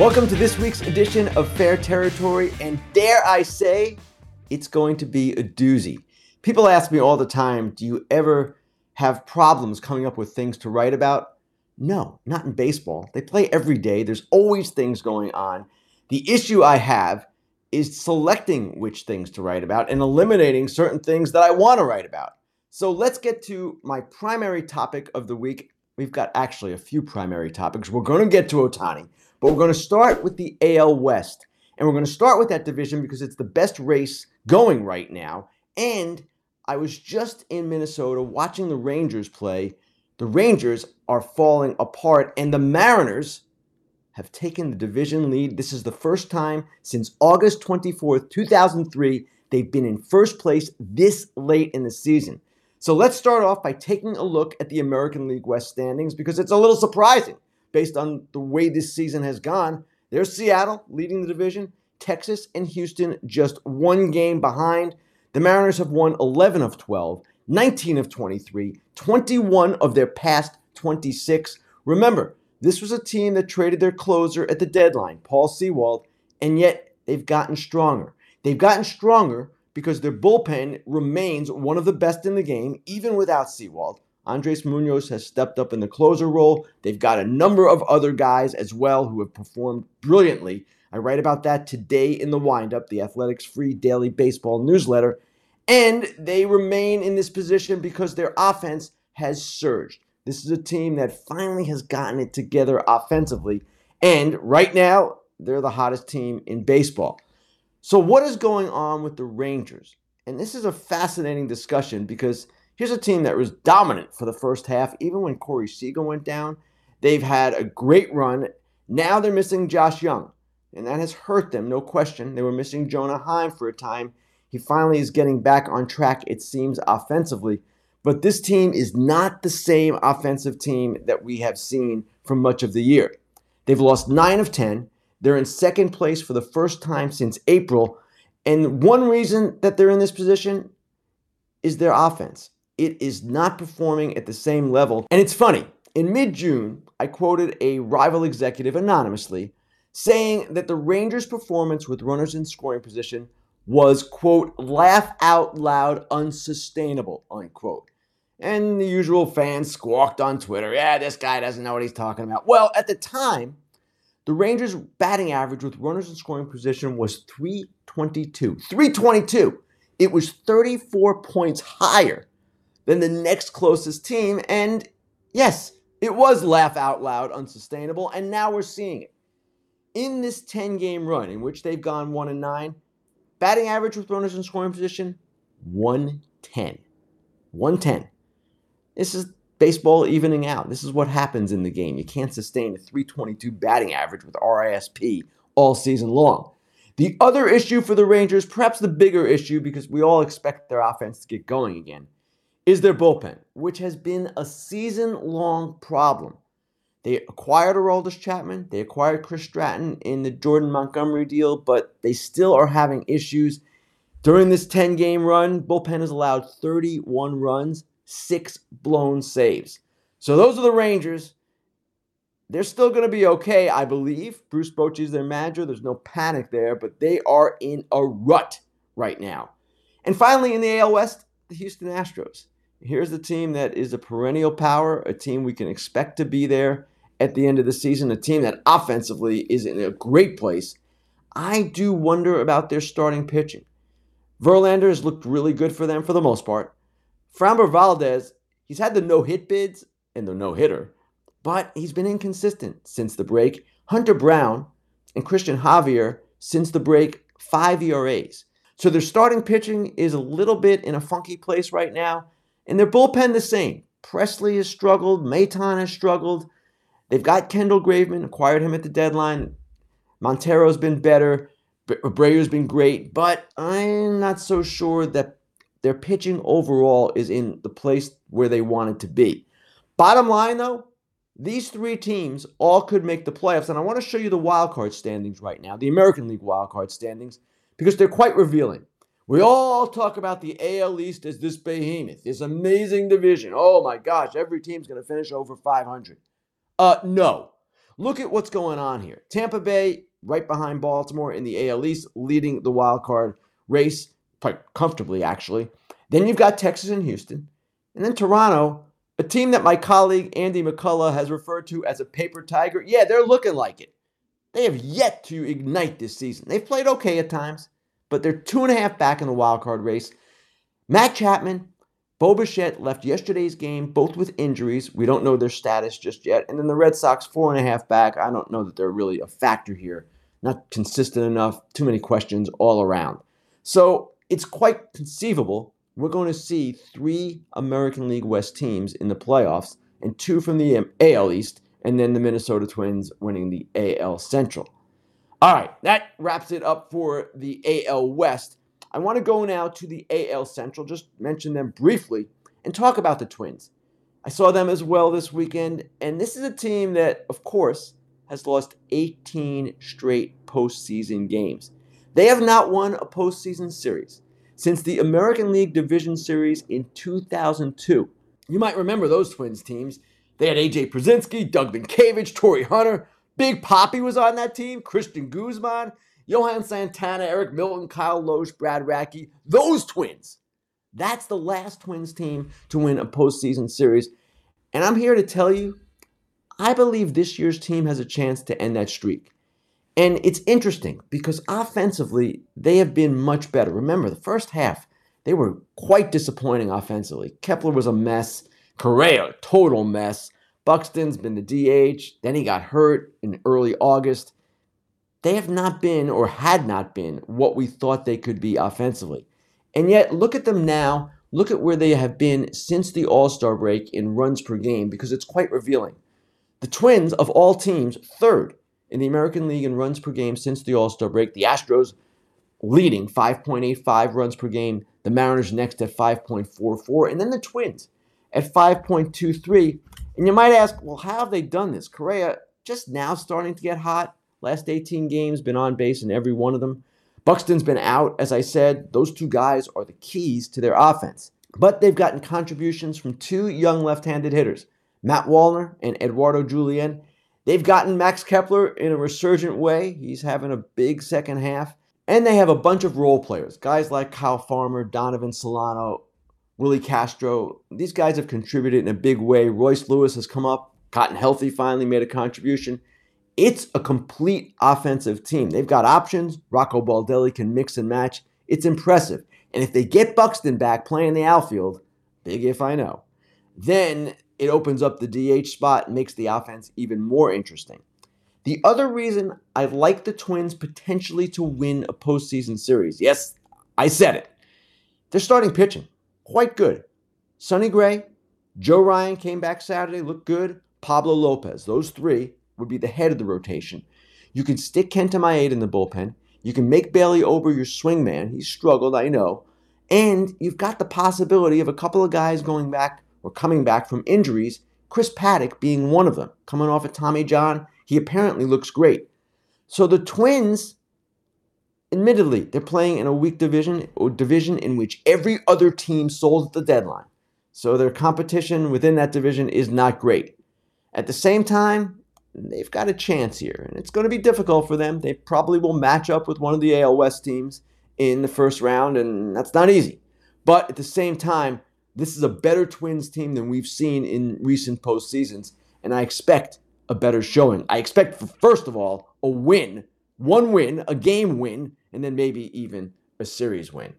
Welcome to this week's edition of Fair Territory, and dare I say, it's going to be a doozy. People ask me all the time, do you ever have problems coming up with things to write about? No, not in baseball. They play every day, there's always things going on. The issue I have is selecting which things to write about and eliminating certain things that I want to write about. So let's get to my primary topic of the week. We've got actually a few primary topics. We're going to get to Ohtani. But we're going to start with the AL West. And we're going to start with that division because it's the best race going right now. And I was just in Minnesota watching the Rangers play. The Rangers are falling apart, and the Mariners have taken the division lead. This is the first time since August 24th, 2003, they've been in first place this late in the season. So let's start off by taking a look at the American League West standings because it's a little surprising based on the way this season has gone. There's Seattle leading the division, Texas and Houston just one game behind. The Mariners have won 11 of 12, 19 of 23, 21 of their past 26. Remember, this was a team that traded their closer at the deadline, Paul Sewald, and yet they've gotten stronger. They've gotten stronger because their bullpen remains one of the best in the game, even without Sewald. Andres Munoz has stepped up in the closer role. They've got a number of other guys as well who have performed brilliantly. I write about that today in the windup, the Athletics Free Daily Baseball newsletter. And they remain in this position because their offense has surged. This is a team that finally has gotten it together offensively. And right now, they're the hottest team in baseball. So, what is going on with the Rangers? And this is a fascinating discussion because Here's a team that was dominant for the first half, even when Corey Seager went down. They've had a great run. Now they're missing Josh Jung, and that has hurt them, no question. They were missing Jonah Heim for a time. He finally is getting back on track, it seems, offensively. But this team is not the same offensive team that we have seen for much of the year. They've lost 9 of 10. They're in second place for the first time since April. And one reason that they're in this position is their offense it is not performing at the same level. And it's funny, in mid June, I quoted a rival executive anonymously saying that the Rangers' performance with runners in scoring position was, quote, laugh out loud unsustainable, unquote. And the usual fans squawked on Twitter, yeah, this guy doesn't know what he's talking about. Well, at the time, the Rangers' batting average with runners in scoring position was 322. 322. It was 34 points higher than the next closest team. And yes, it was laugh out loud unsustainable. And now we're seeing it. In this 10 game run in which they've gone 1 and 9, batting average with runners in scoring position 110. 110. This is baseball evening out. This is what happens in the game. You can't sustain a 322 batting average with RISP all season long. The other issue for the Rangers, perhaps the bigger issue because we all expect their offense to get going again, is their bullpen, which has been a season long problem. They acquired Aroldis Chapman, they acquired Chris Stratton in the Jordan Montgomery deal, but they still are having issues. During this 10 game run, bullpen has allowed 31 runs, six blown saves. So those are the Rangers. They're still going to be okay, I believe. Bruce Bochy is their manager. There's no panic there, but they are in a rut right now. And finally, in the AL West, the Houston Astros. Here's the team that is a perennial power, a team we can expect to be there at the end of the season, a team that offensively is in a great place. I do wonder about their starting pitching. Verlander has looked really good for them for the most part. Framber Valdez, he's had the no hit bids and the no hitter, but he's been inconsistent since the break. Hunter Brown and Christian Javier, since the break, five ERAs. So their starting pitching is a little bit in a funky place right now. And their bullpen the same. Pressly has struggled. Maton has struggled. They've got Kendall Graveman, acquired him at the deadline. Montero's been better. Abreu's been great, but I'm not so sure that their pitching overall is in the place where they want it to be. Bottom line, though, these three teams all could make the playoffs, and I want to show you the wild card standings right now, the American League wild card standings, because they're quite revealing. We all talk about the AL East as this behemoth, this amazing division. Oh my gosh, every team's going to finish over 500. Uh, no. look at what's going on here. Tampa Bay right behind Baltimore in the AL East, leading the wild card race quite comfortably, actually. Then you've got Texas and Houston. And then Toronto, a team that my colleague Andy McCullough has referred to as a paper tiger. Yeah, they're looking like it. They have yet to ignite this season. They've played okay at times, but they're two and a half back in the wild card race. Matt Chapman, Bo Bichette left yesterday's game, both with injuries. We don't know their status just yet. And then the Red Sox, four and a half back. I don't know that they're really a factor here. Not consistent enough. Too many questions all around. So it's quite conceivable we're going to see three American League West teams in the playoffs and two from the AL East, and then the Minnesota Twins winning the AL Central. All right, that wraps it up for the AL West. I want to go now to the AL Central, just mention them briefly, and talk about the Twins. I saw them as well this weekend, and this is a team that, of course, has lost 18 straight postseason games. They have not won a postseason series since the American League Division Series in 2002. You might remember those Twins teams. They had AJ Pierzynski, Doug Mientkiewicz, Torii Hunter. Big Papi was on that team, Cristian Guzman, Johan Santana, Eric Milton, Kyle Lohse, Brad Radke. Those Twins. That's the last Twins team to win a postseason series. And I'm here to tell you, I believe this year's team has a chance to end that streak. And it's interesting because offensively, they have been much better. Remember, the first half, they were quite disappointing offensively. Kepler was a mess. Correa, total mess. Buxton's been the DH. Then he got hurt in early August. They have not been or had not been what we thought they could be offensively. And yet, look at them now. Look at where they have been since the All Star break in runs per game because it's quite revealing. The Twins, of all teams, third in the American League in runs per game since the All Star break. The Astros leading 5.85 runs per game. The Mariners next at 5.44. And then the Twins at 5.23. And you might ask, well, how have they done this? Correa just now starting to get hot. Last 18 games, been on base in every one of them. Buxton's been out, as I said. Those two guys are the keys to their offense. But they've gotten contributions from two young left handed hitters, Matt Wallner and Edouard Julien. They've gotten Max Kepler in a resurgent way. He's having a big second half. And they have a bunch of role players, guys like Kyle Farmer, Donovan Solano, Willi Castro. These guys have contributed in a big way. Royce Lewis has come up, gotten healthy, finally made a contribution. It's a complete offensive team. They've got options. Rocco Baldelli can mix and match. It's impressive. And if they get Buxton back playing the outfield, big if I know, then it opens up the DH spot and makes the offense even more interesting. The other reason I like the Twins potentially to win a postseason series, yes, I said it. They're starting pitching quite good. Sonny Gray, Joe Ryan came back Saturday, looked good. Pablo Lopez, those three would be the head of the rotation. You can stick Kenta Maeda in the bullpen. You can make Bailey Ober your swing man. He's struggled, I know. And you've got the possibility of a couple of guys going back or coming back from injuries, Chris Paddack being one of them. Coming off of Tommy John, he apparently looks great. So the Twins, admittedly, they're playing in a weak division or division in which every other team sold at the deadline. So their competition within that division is not great. At the same time, they've got a chance here, and it's going to be difficult for them. They probably will match up with one of the AL West teams in the first round, and that's not easy. But at the same time, this is a better Twins team than we've seen in recent postseasons, and I expect a better showing. I expect, first of all, a win, one win, a game win, and then maybe even a series win.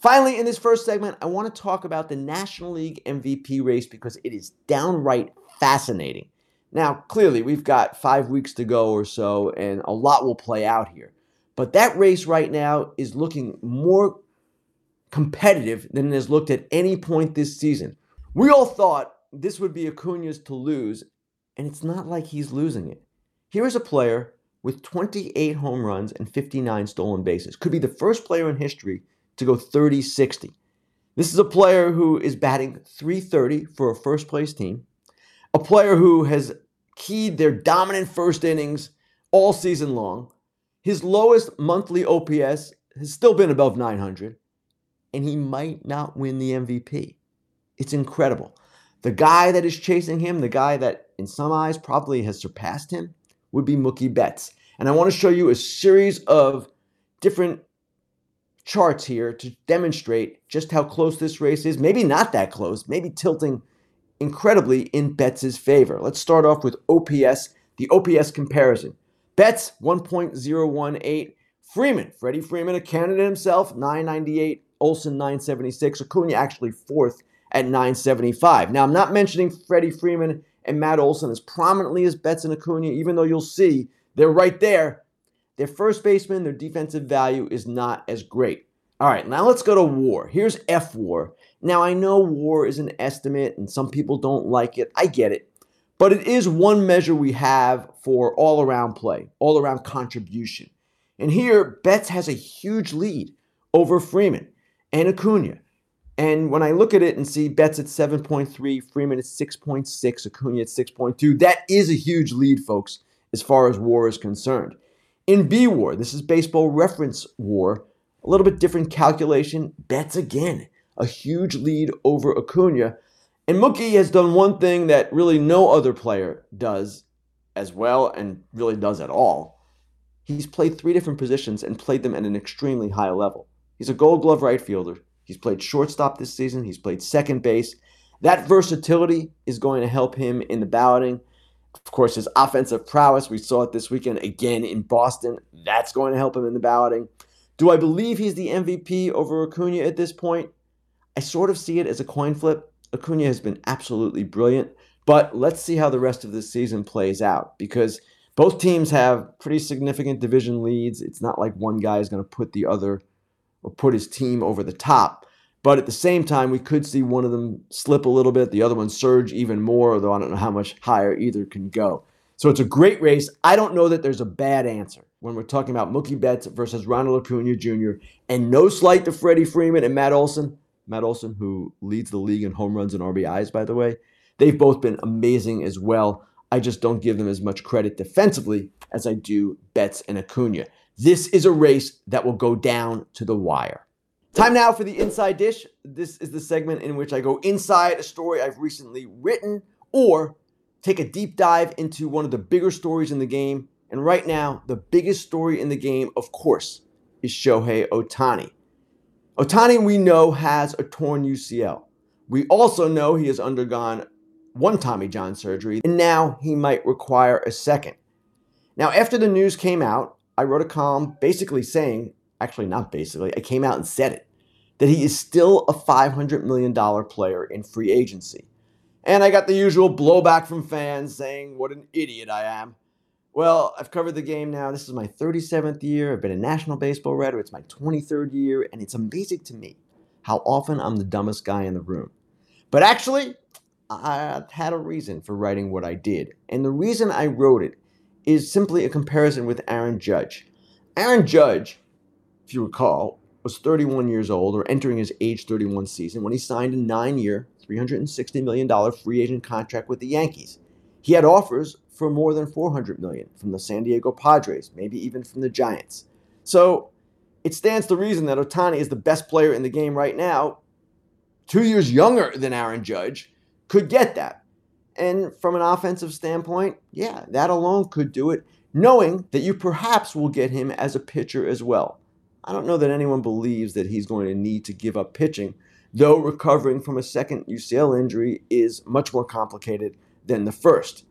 Finally, in this first segment, I want to talk about the National League MVP race because it is downright fascinating. Now, clearly, we've got five weeks to go or so, and a lot will play out here. But that race right now is looking more competitive than it has looked at any point this season. We all thought this would be Acuna's to lose, and it's not like he's losing it. Here is a player with 28 home runs and 59 stolen bases. Could be the first player in history to go 30 60. This is a player who is batting 330 for a first place team, a player who has keyed their dominant first innings all season long. His lowest monthly OPS has still been above 900 and he might not win the MVP. It's incredible. The guy that is chasing him, the guy that in some eyes probably has surpassed him, would be Mookie Betts. And I want to show you a series of different charts here to demonstrate just how close this race is. Maybe not that close, maybe tilting incredibly in Betts' favor. Let's start off with OPS, the OPS comparison. Betts 1.018. Freeman, Freddie Freeman, a candidate himself, 998. Olson 976. Acuna actually fourth at 975. Now I'm not mentioning Freddie Freeman and Matt Olson as prominently as Betts and Acuna, even though you'll see they're right there. Their first baseman, their defensive value is not as great. All right, now let's go to war. Here's F war. Now I know war is an estimate and some people don't like it. I get it. But it is one measure we have for all around play, all around contribution. And here, Betts has a huge lead over Freeman and Acuna. And when I look at it and see Betts at 7.3, Freeman at 6.6, Acuna at 6.2, that is a huge lead, folks, as far as war is concerned. In B war, this is baseball reference war, a little bit different calculation. Betts again, a huge lead over Acuna. And Mookie has done one thing that really no other player does as well and really does at all. He's played three different positions and played them at an extremely high level. He's a gold glove right fielder. He's played shortstop this season. He's played second base. That versatility is going to help him in the balloting. Of course, his offensive prowess, we saw it this weekend again in Boston. That's going to help him in the balloting. Do I believe he's the MVP over Acuna at this point? I sort of see it as a coin flip. Acuna has been absolutely brilliant, but let's see how the rest of the season plays out because both teams have pretty significant division leads. It's not like one guy is going to put the other or put his team over the top. But at the same time, we could see one of them slip a little bit, the other one surge even more, although I don't know how much higher either can go. So it's a great race. I don't know that there's a bad answer when we're talking about Mookie Betts versus Ronald Acuna Jr. And no slight to Freddie Freeman and Matt Olson. Matt Olson, who leads the league in home runs and RBIs, by the way. They've both been amazing as well. I just don't give them as much credit defensively as I do Betts and Acuna. This is a race that will go down to the wire. Time now for the Inside Dish. This is the segment in which I go inside a story I've recently written or take a deep dive into one of the bigger stories in the game. And right now, the biggest story in the game, of course, is Shohei Ohtani. Ohtani, we know, has a torn UCL. We also know he has undergone one Tommy John surgery, and now he might require a second. Now, after the news came out, I wrote a column basically saying, actually, not basically, I came out and said it, that he is still a $500 million player in free agency. And I got the usual blowback from fans saying, what an idiot I am. Well, I've covered the game now. This is my 37th year. I've been a national baseball writer. It's my 23rd year. And it's amazing to me how often I'm the dumbest guy in the room. But actually, I had a reason for writing what I did. And the reason I wrote it is simply a comparison with Aaron Judge. Aaron Judge, if you recall, was 31 years old or entering his age 31 season when he signed a nine year, $360 million free agent contract with the Yankees. He had offers for more than 400 million from the San Diego Padres, maybe even from the Giants. So it stands to reason that Ohtani is the best player in the game right now, two years younger than Aaron Judge, could get that. And from an offensive standpoint, yeah, that alone could do it, knowing that you perhaps will get him as a pitcher as well. I don't know that anyone believes that he's going to need to give up pitching, though recovering from a second UCL injury is much more complicated than the first.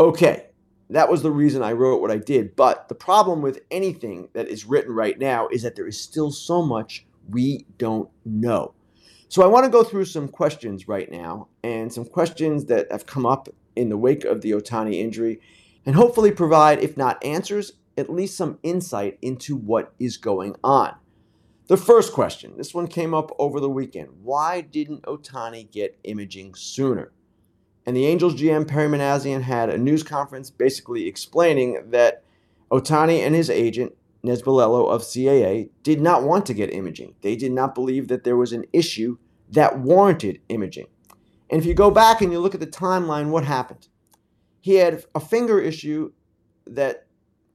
Okay, that was the reason I wrote what I did, but the problem with anything that is written right now is that there is still so much we don't know. So I want to go through some questions right now and some questions that have come up in the wake of the Ohtani injury and hopefully provide, if not answers, at least some insight into what is going on. The first question, this one came up over the weekend. Why didn't Ohtani get imaging sooner? And the Angels GM Perry Minasian had a news conference basically explaining that Ohtani and his agent Nez Balelo of CAA did not want to get imaging. They did not believe that there was an issue that warranted imaging. And if you go back and you look at the timeline, what happened? He had a finger issue that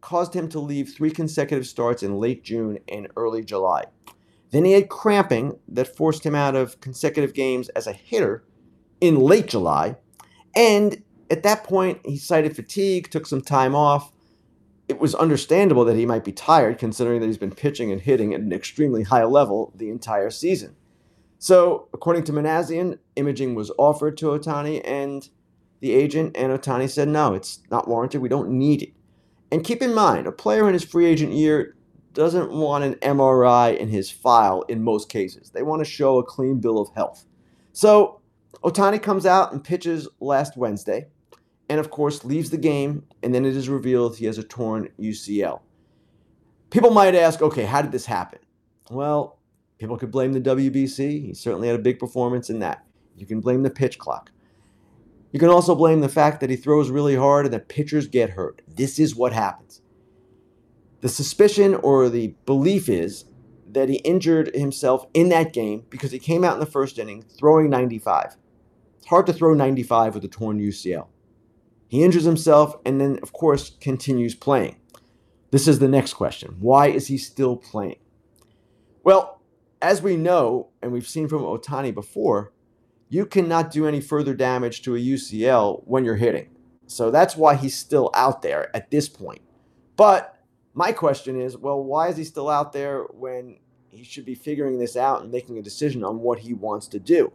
caused him to leave three consecutive starts in late June and early July. Then he had cramping that forced him out of consecutive games as a hitter in late July. And at that point, he cited fatigue, took some time off. It was understandable that he might be tired, considering that he's been pitching and hitting at an extremely high level the entire season. So, according to Minasian, imaging was offered to Ohtani and the agent and Ohtani said, no, it's not warranted. We don't need it. And keep in mind, a player in his free agent year doesn't want an MRI in his file in most cases. They want to show a clean bill of health. So, Ohtani comes out and pitches last Wednesday and of course leaves the game, and then it is revealed he has a torn UCL. People might ask, okay, how did this happen? Well, people could blame the WBC. He certainly had a big performance in that. You can blame the pitch clock. You can also blame the fact that he throws really hard and that pitchers get hurt. This is what happens. The suspicion or the belief is that he injured himself in that game because he came out in the first inning throwing 95. It's hard to throw 95 with a torn UCL. He injures himself and then, of course, continues playing. This is the next question. Why is he still playing? Well, as we know, and we've seen from Ohtani before, you cannot do any further damage to a UCL when you're hitting. So that's why he's still out there at this point. But my question is well, why is he still out there when he should be figuring this out and making a decision on what he wants to do?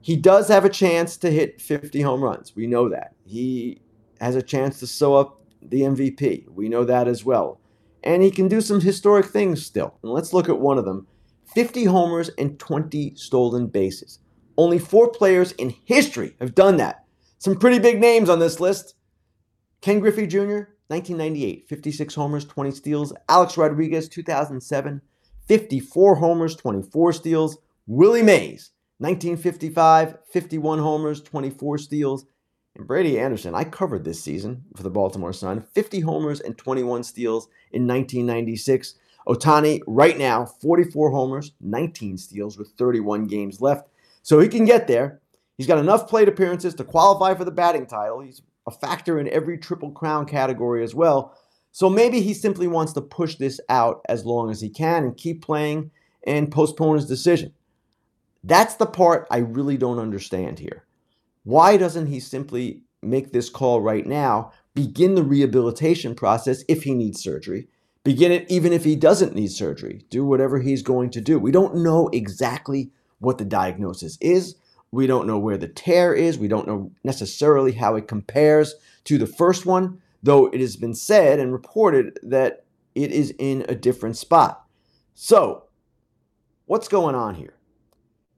He does have a chance to hit 50 home runs. We know that. He has a chance to sew up the MVP. We know that as well. And he can do some historic things still. And let's look at one of them 50 homers and 20 stolen bases. Only four players in history have done that. Some pretty big names on this list. Ken Griffey Jr., 1998, 56 homers, 20 steals. Alex Rodriguez, 2007, 54 homers, 24 steals. Willie Mays, 1955, 51 homers, 24 steals. And Brady Anderson, I covered this season for the Baltimore Sun, 50 homers and 21 steals in 1996. Ohtani, right now, 44 homers, 19 steals with 31 games left. So he can get there. He's got enough plate appearances to qualify for the batting title. He's a factor in every Triple Crown category as well. So maybe he simply wants to push this out as long as he can and keep playing and postpone his decision. That's the part I really don't understand here. Why doesn't he simply make this call right now, begin the rehabilitation process if he needs surgery, begin it even if he doesn't need surgery, do whatever he's going to do? We don't know exactly what the diagnosis is. We don't know where the tear is. We don't know necessarily how it compares to the first one, though it has been said and reported that it is in a different spot. So, what's going on here?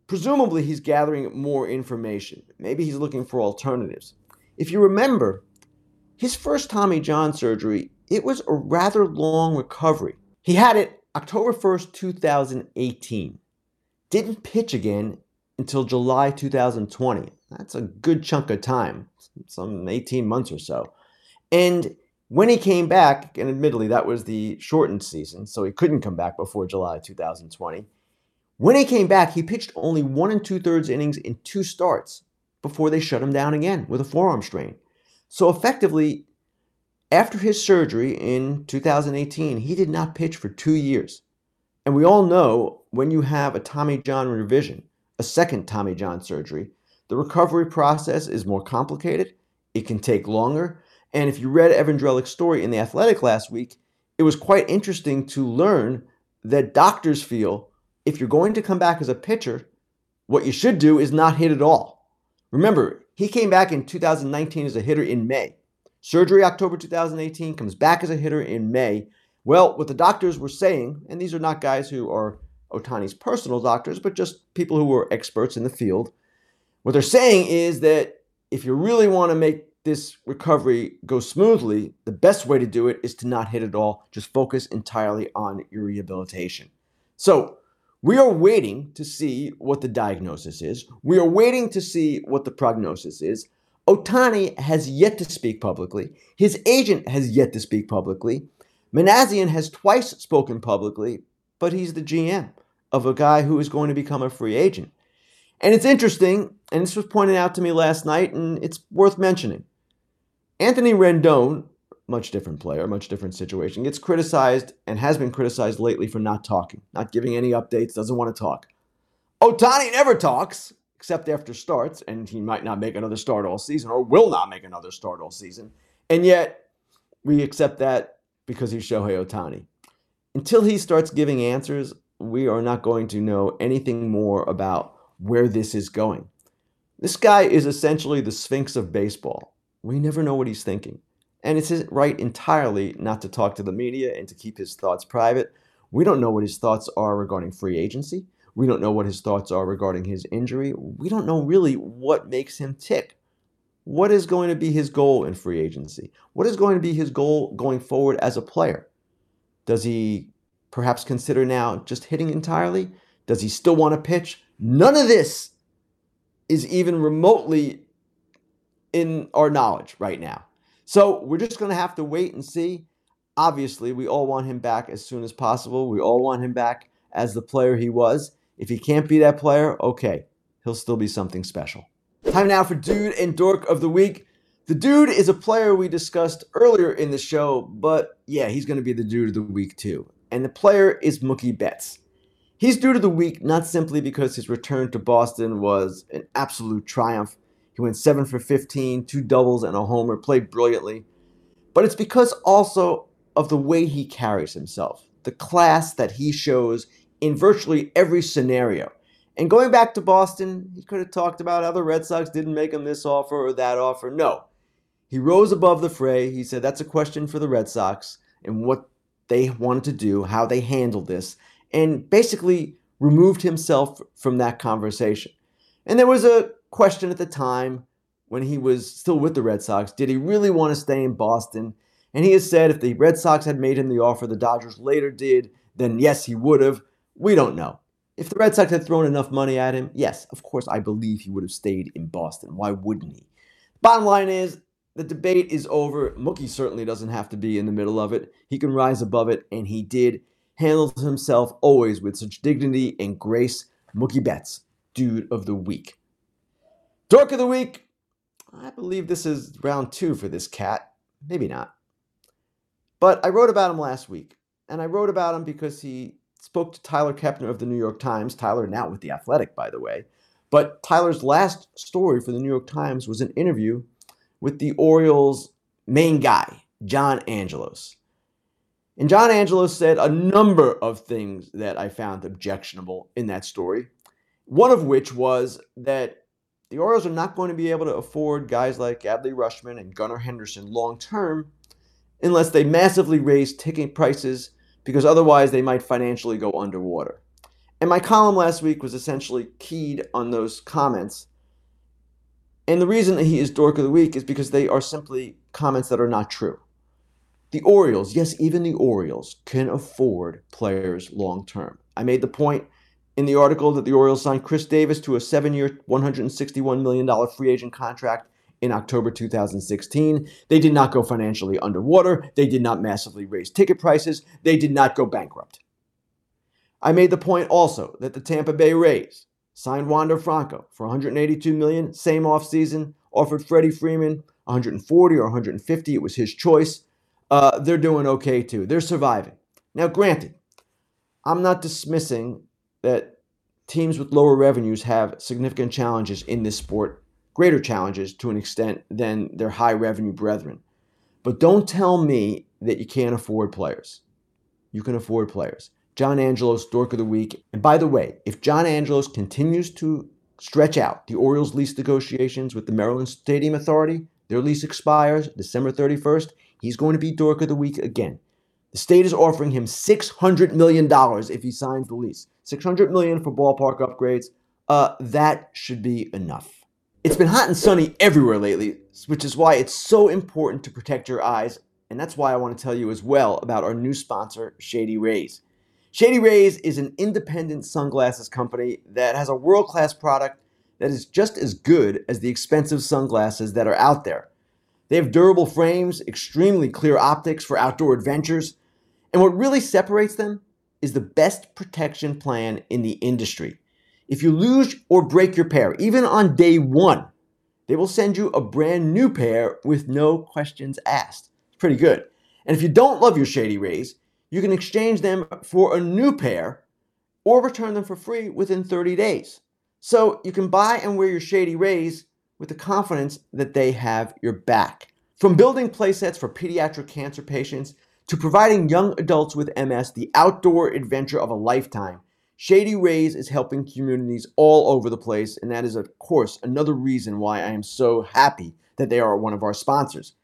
Presumably, he's gathering more information. Maybe he's looking for alternatives. If you remember, his first Tommy John surgery, it was a rather long recovery. He had it October 1st, 2018. Didn't pitch again until July 2020. That's a good chunk of time, some 18 months or so. And when he came back, and admittedly that was the shortened season, so he couldn't come back before July 2020. When he came back, he pitched only one and two thirds innings in two starts before they shut him down again with a forearm strain. So effectively, after his surgery in 2018, he did not pitch for two years. And we all know when you have a Tommy John revision, a second Tommy John surgery, the recovery process is more complicated. It can take longer. And if you read Evan Drellich's story in The Athletic last week, it was quite interesting to learn that doctors feel if you're going to come back as a pitcher, what you should do is not hit at all. Remember, he came back in 2019 as a hitter in May. Surgery October 2018, comes back as a hitter in May. Well, what the doctors were saying, and these are not guys who are Ohtani's personal doctors, but just people who were experts in the field, what they're saying is that if you really want to make this recovery go smoothly, the best way to do it is to not hit at all. Just focus entirely on your rehabilitation. So, we are waiting to see what the diagnosis is. We are waiting to see what the prognosis is. Ohtani has yet to speak publicly. His agent has yet to speak publicly. Minasian has twice spoken publicly, but he's the GM of a guy who is going to become a free agent. And it's interesting, and this was pointed out to me last night, and it's worth mentioning. Anthony Rendon much different player, much different situation. Gets criticized and has been criticized lately for not talking, not giving any updates, doesn't want to talk. Ohtani never talks, except after starts, and he might not make another start all season or will not make another start all season. And yet, we accept that because he's Shohei Ohtani. Until he starts giving answers, we are not going to know anything more about where this is going. This guy is essentially the Sphinx of baseball. We never know what he's thinking. And it's his right entirely not to talk to the media and to keep his thoughts private. We don't know what his thoughts are regarding free agency. We don't know what his thoughts are regarding his injury. We don't know really what makes him tick. What is going to be his goal in free agency? What is going to be his goal going forward as a player? Does he perhaps consider now just hitting entirely? Does he still want to pitch? None of this is even remotely in our knowledge right now. So we're just going to have to wait and see. Obviously, we all want him back as soon as possible. We all want him back as the player he was. If he can't be that player, okay, he'll still be something special. Time now for Dude and Dork of the Week. The dude is a player we discussed earlier in the show, but yeah, he's going to be the dude of the week too. And the player is Mookie Betts. He's dude of the week not simply because his return to Boston was an absolute triumph. He went 7 for 15, two doubles and a homer, played brilliantly. But it's because also of the way he carries himself, the class that he shows in virtually every scenario. And going back to Boston, he could have talked about how the Red Sox didn't make him this offer or that offer. No. He rose above the fray. He said that's a question for the Red Sox and what they wanted to do, how they handled this and basically removed himself from that conversation. And there was a question at the time when he was still with the Red Sox did he really want to stay in Boston? And he has said if the Red Sox had made him the offer the Dodgers later did, then yes, he would have. We don't know. If the Red Sox had thrown enough money at him, yes, of course, I believe he would have stayed in Boston. Why wouldn't he? Bottom line is, the debate is over. Mookie certainly doesn't have to be in the middle of it. He can rise above it, and he did handles himself always with such dignity and grace. Mookie Betts, dude of the week. Dork of the week. I believe this is round two for this cat. Maybe not. But I wrote about him last week. And I wrote about him because he spoke to Tyler Kepner of the New York Times. Tyler now with The Athletic, by the way. But Tyler's last story for the New York Times was an interview with the Orioles' main guy, John Angelos. And John Angelos said a number of things that I found objectionable in that story. One of which was that the Orioles are not going to be able to afford guys like Adley Rutschman and Gunnar Henderson long term unless they massively raise ticket prices because otherwise they might financially go underwater. And my column last week was essentially keyed on those comments. And the reason that he is dork of the week is because they are simply comments that are not true. The Orioles, yes, even the Orioles can afford players long term. I made the point in the article that the Orioles signed Chris Davis to a seven year, $161 million free agent contract in October 2016. They did not go financially underwater. They did not massively raise ticket prices. They did not go bankrupt. I made the point also that the Tampa Bay Rays signed Wander Franco for 182 million, same offseason, offered Freddie Freeman 140 or 150. It was his choice uh, they're doing okay too. They're surviving. Now, granted, I'm not dismissing that teams with lower revenues have significant challenges in this sport, greater challenges to an extent than their high revenue brethren. But don't tell me that you can't afford players. You can afford players. John Angelos, Dork of the Week. And by the way, if John Angelos continues to stretch out the Orioles lease negotiations with the Maryland Stadium Authority, their lease expires December 31st. He's going to be Dork of the Week again. The state is offering him $600 million if he signs the lease. 600 million for ballpark upgrades. Uh, that should be enough. It's been hot and sunny everywhere lately, which is why it's so important to protect your eyes. And that's why I want to tell you as well about our new sponsor, Shady Rays. Shady Rays is an independent sunglasses company that has a world class product that is just as good as the expensive sunglasses that are out there. They have durable frames, extremely clear optics for outdoor adventures, and what really separates them is the best protection plan in the industry. If you lose or break your pair, even on day one, they will send you a brand new pair with no questions asked. It's pretty good. And if you don't love your Shady Rays, you can exchange them for a new pair or return them for free within 30 days. So you can buy and wear your Shady Rays with the confidence that they have your back. From building playsets for pediatric cancer patients to providing young adults with MS the outdoor adventure of a lifetime, Shady Rays is helping communities all over the place, and that is, of course, another reason why I am so happy that they are one of our sponsors.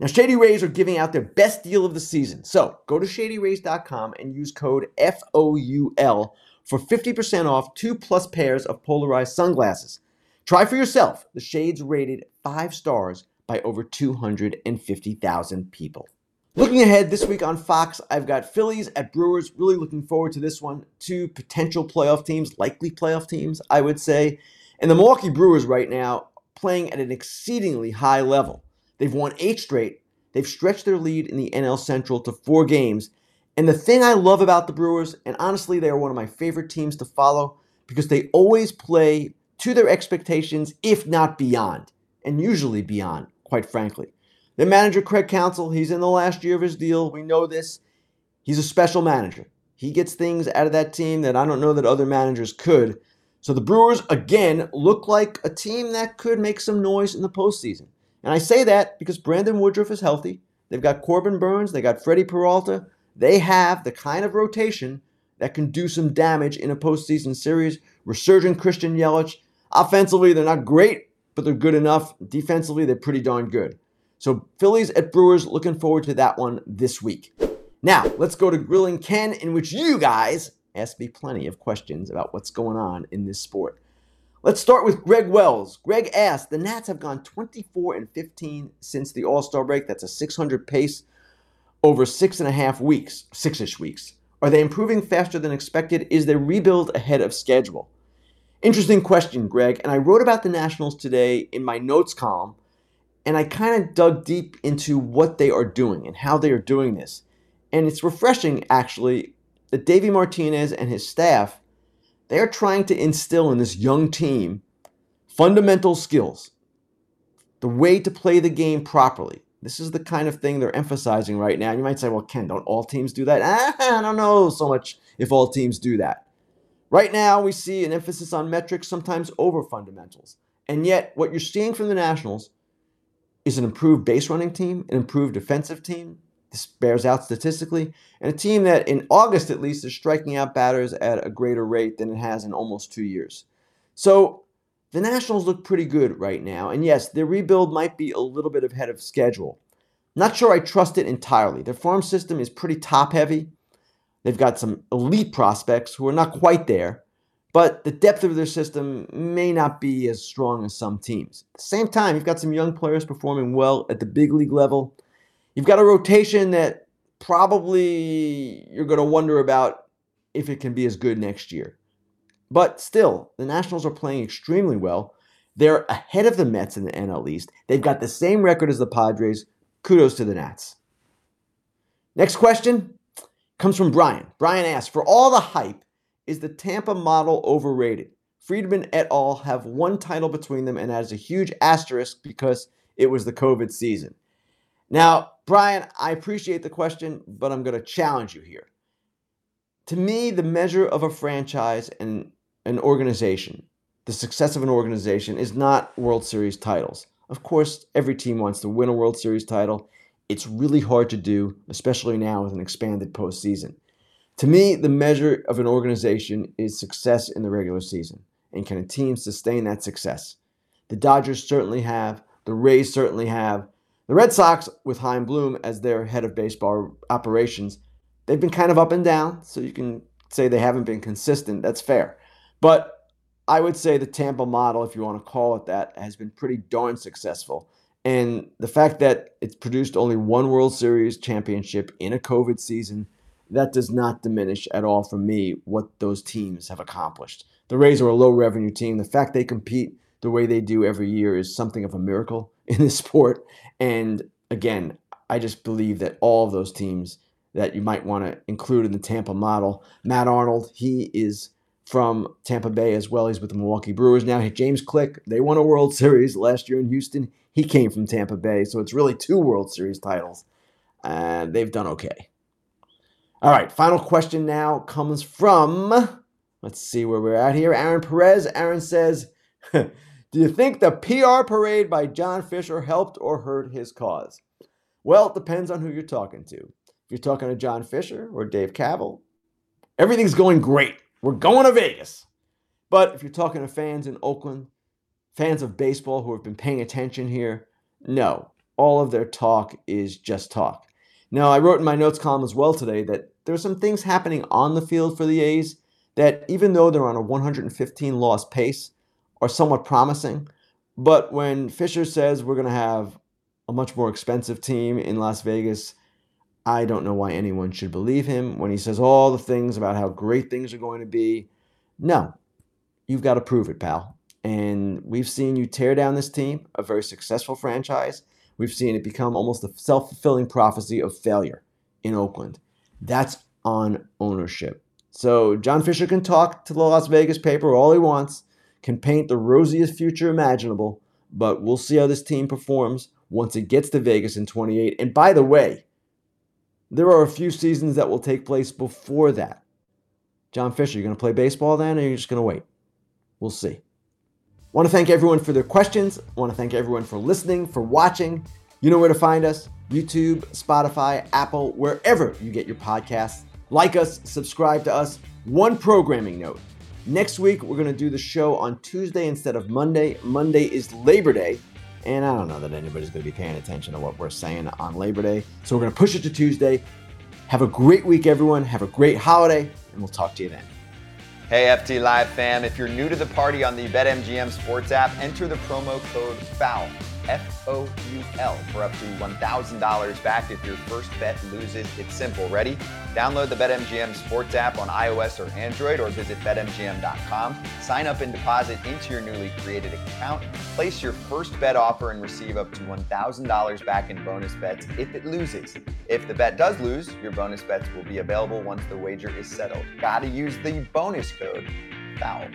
Now, Shady Rays are giving out their best deal of the season. So go to shadyrays.com and use code FOUL for 50% off two plus pairs of polarized sunglasses. Try for yourself. The shades rated five stars by over 250,000 people. Looking ahead this week on Fox, I've got Phillies at Brewers. Really looking forward to this one. Two potential playoff teams, likely playoff teams, I would say. And the Milwaukee Brewers right now playing at an exceedingly high level. They've won eight straight. They've stretched their lead in the NL Central to four games. And the thing I love about the Brewers, and honestly, they are one of my favorite teams to follow because they always play to their expectations, if not beyond, and usually beyond, quite frankly. The manager, Craig Counsell, he's in the last year of his deal. We know this. He's a special manager. He gets things out of that team that I don't know that other managers could. So the Brewers, again, look like a team that could make some noise in the postseason. And I say that because Brandon Woodruff is healthy. They've got Corbin Burnes, they got Freddie Peralta. They have the kind of rotation that can do some damage in a postseason series. Resurgent Christian Yelich. Offensively, they're not great, but they're good enough. Defensively, they're pretty darn good. So Phillies at Brewers, looking forward to that one this week. Now, let's go to Grilling Ken, in which you guys ask me plenty of questions about what's going on in this sport. Let's start with Greg Wells. Greg asked, the Nats have gone 24 and 15 since the All-Star break. That's a 600 pace over six and a half weeks, six-ish weeks. Are they improving faster than expected? Is their rebuild ahead of schedule? Interesting question, Greg. And I wrote about the Nationals today in my notes column and I kind of dug deep into what they are doing and how they are doing this. And it's refreshing, actually, that Davey Martinez and his staff, they are trying to instill in this young team fundamental skills, the way to play the game properly. This is the kind of thing they're emphasizing right now. You might say, well, Ken, don't all teams do that? Ah, I don't know so much if all teams do that. Right now, we see an emphasis on metrics, sometimes over fundamentals. And yet, what you're seeing from the Nationals – is an improved base running team, an improved defensive team. This bears out statistically, and a team that, in August at least, is striking out batters at a greater rate than it has in almost two years. So the Nationals look pretty good right now, and yes, their rebuild might be a little bit ahead of schedule. Not sure I trust it entirely. Their farm system is pretty top heavy. They've got some elite prospects who are not quite there, but the depth of their system may not be as strong as some teams. At the same time, you've got some young players performing well at the big league level. You've got a rotation that probably you're going to wonder about if it can be as good next year. But still, the Nationals are playing extremely well. They're ahead of the Mets in the NL East. They've got the same record as the Padres. Kudos to the Nats. Next question comes from Brian. Brian asks For all the hype is the Tampa model overrated? Friedman et al. have one title between them, and that is a huge asterisk because it was the COVID season. Now, Brian, I appreciate the question, but I'm going to challenge you here. To me, the measure of a franchise and an organization, the success of an organization, is not World Series titles. Of course, every team wants to win a World Series title. It's really hard to do, especially now with an expanded postseason. To me, the measure of an organization is success in the regular season. And can a team sustain that success? The Dodgers certainly have. The Rays certainly have. The Red Sox, with Chaim Bloom as their head of baseball operations, they've been kind of up and down. So you can say they haven't been consistent. That's fair. But I would say the Tampa model, if you want to call it that, has been pretty darn successful. And the fact that it's produced only one World Series championship in a COVID season that does not diminish at all for me what those teams have accomplished. The Rays are a low revenue team. The fact they compete the way they do every year is something of a miracle in this sport. And again, I just believe that all of those teams that you might want to include in the Tampa model, Matt Arnold, he is from Tampa Bay as well. He's with the Milwaukee Brewers now. James Click, they won a World Series last year in Houston. He came from Tampa Bay, so it's really two World Series titles. And they've done okay. All right, final question now comes from Let's see where we're at here. Aaron Perez. Aaron says, Do you think the PR parade by John Fisher helped or hurt his cause? Well, it depends on who you're talking to. If you're talking to John Fisher or Dave Kaval, everything's going great. We're going to Vegas. But if you're talking to fans in Oakland, fans of baseball who have been paying attention here, no, all of their talk is just talk. Now, I wrote in my notes column as well today that there are some things happening on the field for the A's that, even though they're on a 115 loss pace, are somewhat promising. But when Fisher says we're going to have a much more expensive team in Las Vegas, I don't know why anyone should believe him when he says all the things about how great things are going to be. No, you've got to prove it, pal. And we've seen you tear down this team, a very successful franchise. We've seen it become almost a self fulfilling prophecy of failure in Oakland. That's on ownership. So John Fisher can talk to the Las Vegas paper all he wants, can paint the rosiest future imaginable, but we'll see how this team performs once it gets to Vegas in 28. And by the way, there are a few seasons that will take place before that. John Fisher, you're going to play baseball then, or you're just going to wait? We'll see. Want to thank everyone for their questions. Want to thank everyone for listening, for watching. You know where to find us YouTube, Spotify, Apple, wherever you get your podcasts. Like us, subscribe to us. One programming note. Next week, we're going to do the show on Tuesday instead of Monday. Monday is Labor Day, and I don't know that anybody's going to be paying attention to what we're saying on Labor Day. So we're going to push it to Tuesday. Have a great week, everyone. Have a great holiday, and we'll talk to you then. Hey FT Live fam, if you're new to the party on the BetMGM Sports app, enter the promo code FOUL F O U L, for up to $1,000 back if your first bet loses. It's simple. Ready? Download the BetMGM Sports app on iOS or Android or visit BetMGM.com. Sign up and deposit into your newly created account. Place your first bet offer and receive up to $1,000 back in bonus bets if it loses. If the bet does lose, your bonus bets will be available once the wager is settled. Gotta use the bonus code FOUL.